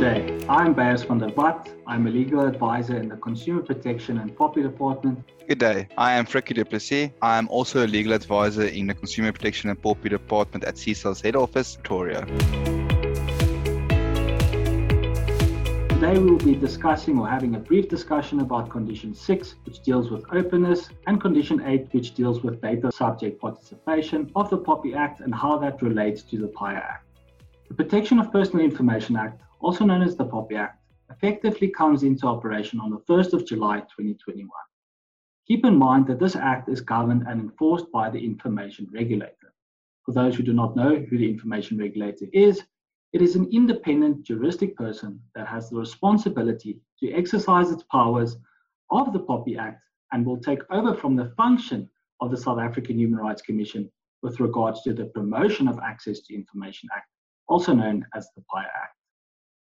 Good day. I'm Bas van der Walt. I'm a legal advisor in the Consumer Protection and POPI Department. Good day. I am Frikkie du Plessis. I am also a legal advisor in the Consumer Protection and POPI Department at SEESA's head office, Pretoria. Today we will be discussing or having a brief discussion about Condition 6, which deals with openness, and Condition 8, which deals with data subject participation of the POPI Act and how that relates to the PAIA Act. The Protection of Personal Information Act also known as the POPI Act, effectively comes into operation on the 1st of July 2021. Keep in mind that this act is governed and enforced by the information regulator. For those who do not know who the information regulator is, it is an independent juristic person that has the responsibility to exercise its powers of the POPI Act and will take over from the function of the South African Human Rights Commission with regards to the Promotion of Access to Information Act, also known as the PAIA Act.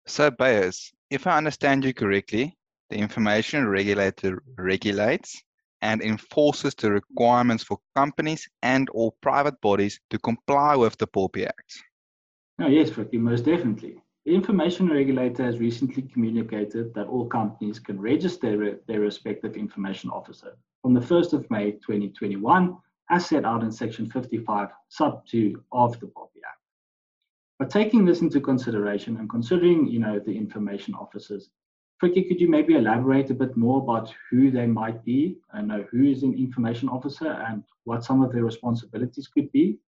So, Bas, if I understand you correctly, the information regulator regulates and enforces the requirements for companies and or private bodies to comply with the POPI Act. Oh, yes, Frikkie, most definitely. The information regulator has recently communicated that all companies can register their respective information officer from the 1st of May 2021, as set out in Section 55, Sub 2 of the POPI Act. But taking this into consideration and considering, you know, the information officers, Frikkie, could you maybe elaborate a bit more about who they might be and who is an information officer and what some of their responsibilities could be?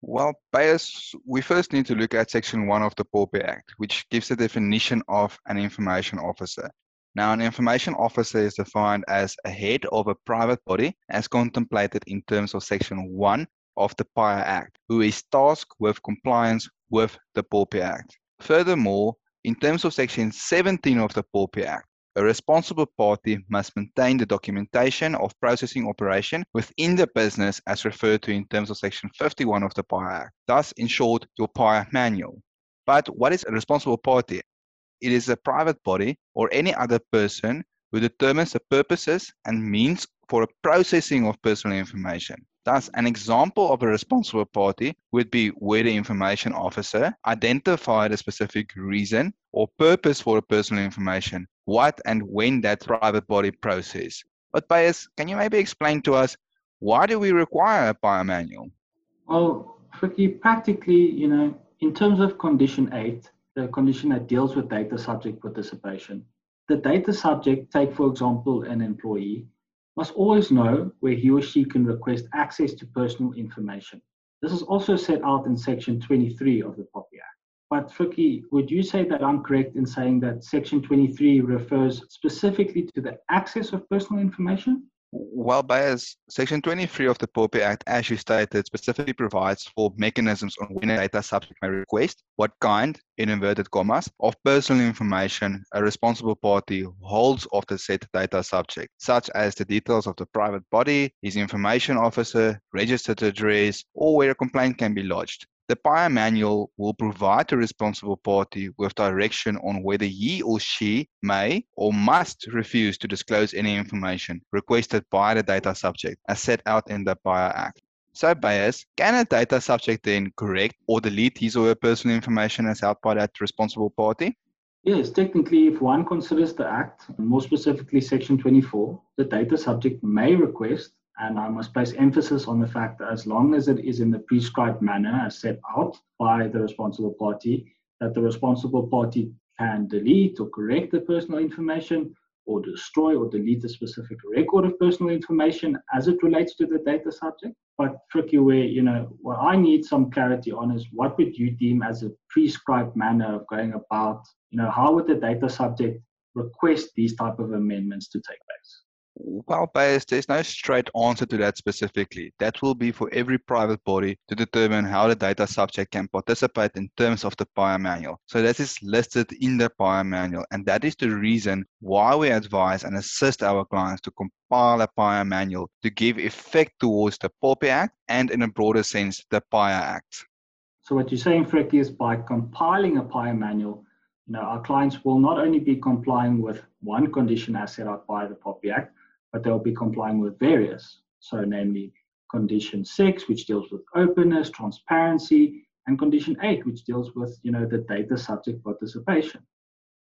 Well, Bas, we first need to look at Section 1 of the POPI Act, which gives a definition of an information officer. Now, an information officer is defined as a head of a private body as contemplated in terms of Section 1 of the PAIA Act, who is tasked with compliance with the POPI Act. Furthermore, in terms of Section 17 of the POPI Act, a responsible party must maintain the documentation of processing operation within the business as referred to in terms of Section 51 of the PAIA Act, thus, in short, your PAIA manual. But what is a responsible party? It is a private body or any other person who determines the purposes and means for a processing of personal information. Thus, an example of a responsible party would be where the information officer identified a specific reason or purpose for a personal information, what and when that private body process. But Bas, can you maybe explain to us why do we require a PAIA manual? Well, practically, you know, in terms of condition eight, the condition that deals with data subject participation, the data subject, take for example an employee, must always know where he or she can request access to personal information. This is also set out in Section 23 of the POPI Act. But Frikkie, would you say that I'm correct in saying that Section 23 refers specifically to the access of personal information? Well, Bas Section 23 of the POPI Act, as you stated, specifically provides for mechanisms on when a data subject may request what kind, in inverted commas, of personal information a responsible party holds of the said data subject, such as the details of the private body, his information officer, registered address, or where a complaint can be lodged. The PAIA manual will provide the responsible party with direction on whether he or she may or must refuse to disclose any information requested by the data subject as set out in the PAIA Act. So, Bas, can a data subject then correct or delete his or her personal information as held by that responsible party? Yes, technically, if one considers the Act, more specifically Section 24, the data subject may request and I must place emphasis on the fact that as long as it is in the prescribed manner as set out by the responsible party, that the responsible party can delete or correct the personal information or destroy or delete a specific record of personal information as it relates to the data subject. But Frikkie where you know what I need some clarity on is what would you deem as a prescribed manner of going about, you know, how would the data subject request these type of amendments to take place? Well, Bas, there's no straight answer to that specifically. That will be for every private body to determine how the data subject can participate in terms of the PAIA manual. So that is listed in the PAIA manual, and that is the reason why we advise and assist our clients to compile a PAIA manual to give effect towards the POPI Act and, in a broader sense, the PAIA Act. So what you're saying, Frikkie, is by compiling a PAIA manual, you know, our clients will not only be complying with one condition as set out by the POPI Act, but they'll be complying with various. So, namely, condition six, which deals with openness, transparency, and condition eight, which deals with you know the data subject participation.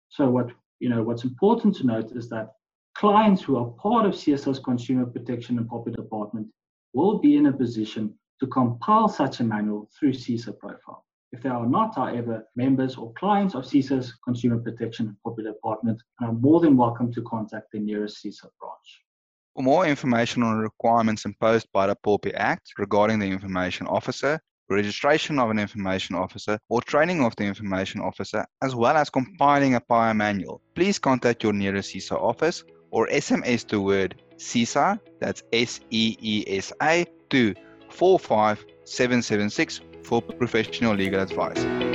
So what you know what's important to note is that clients who are part of SEESA's Consumer Protection and POPI Department will be in a position to compile such a manual through SEESA profile. If they are not, however, members or clients of SEESA's Consumer Protection and POPI Department are more than welcome to contact the nearest SEESA branch. For more information on requirements imposed by the POPI Act regarding the information officer, registration of an information officer, or training of the information officer, as well as compiling a PAIA manual, please contact your nearest SEESA office or SMS the word SEESA, that's S E E S A, to 45776 for professional legal advice.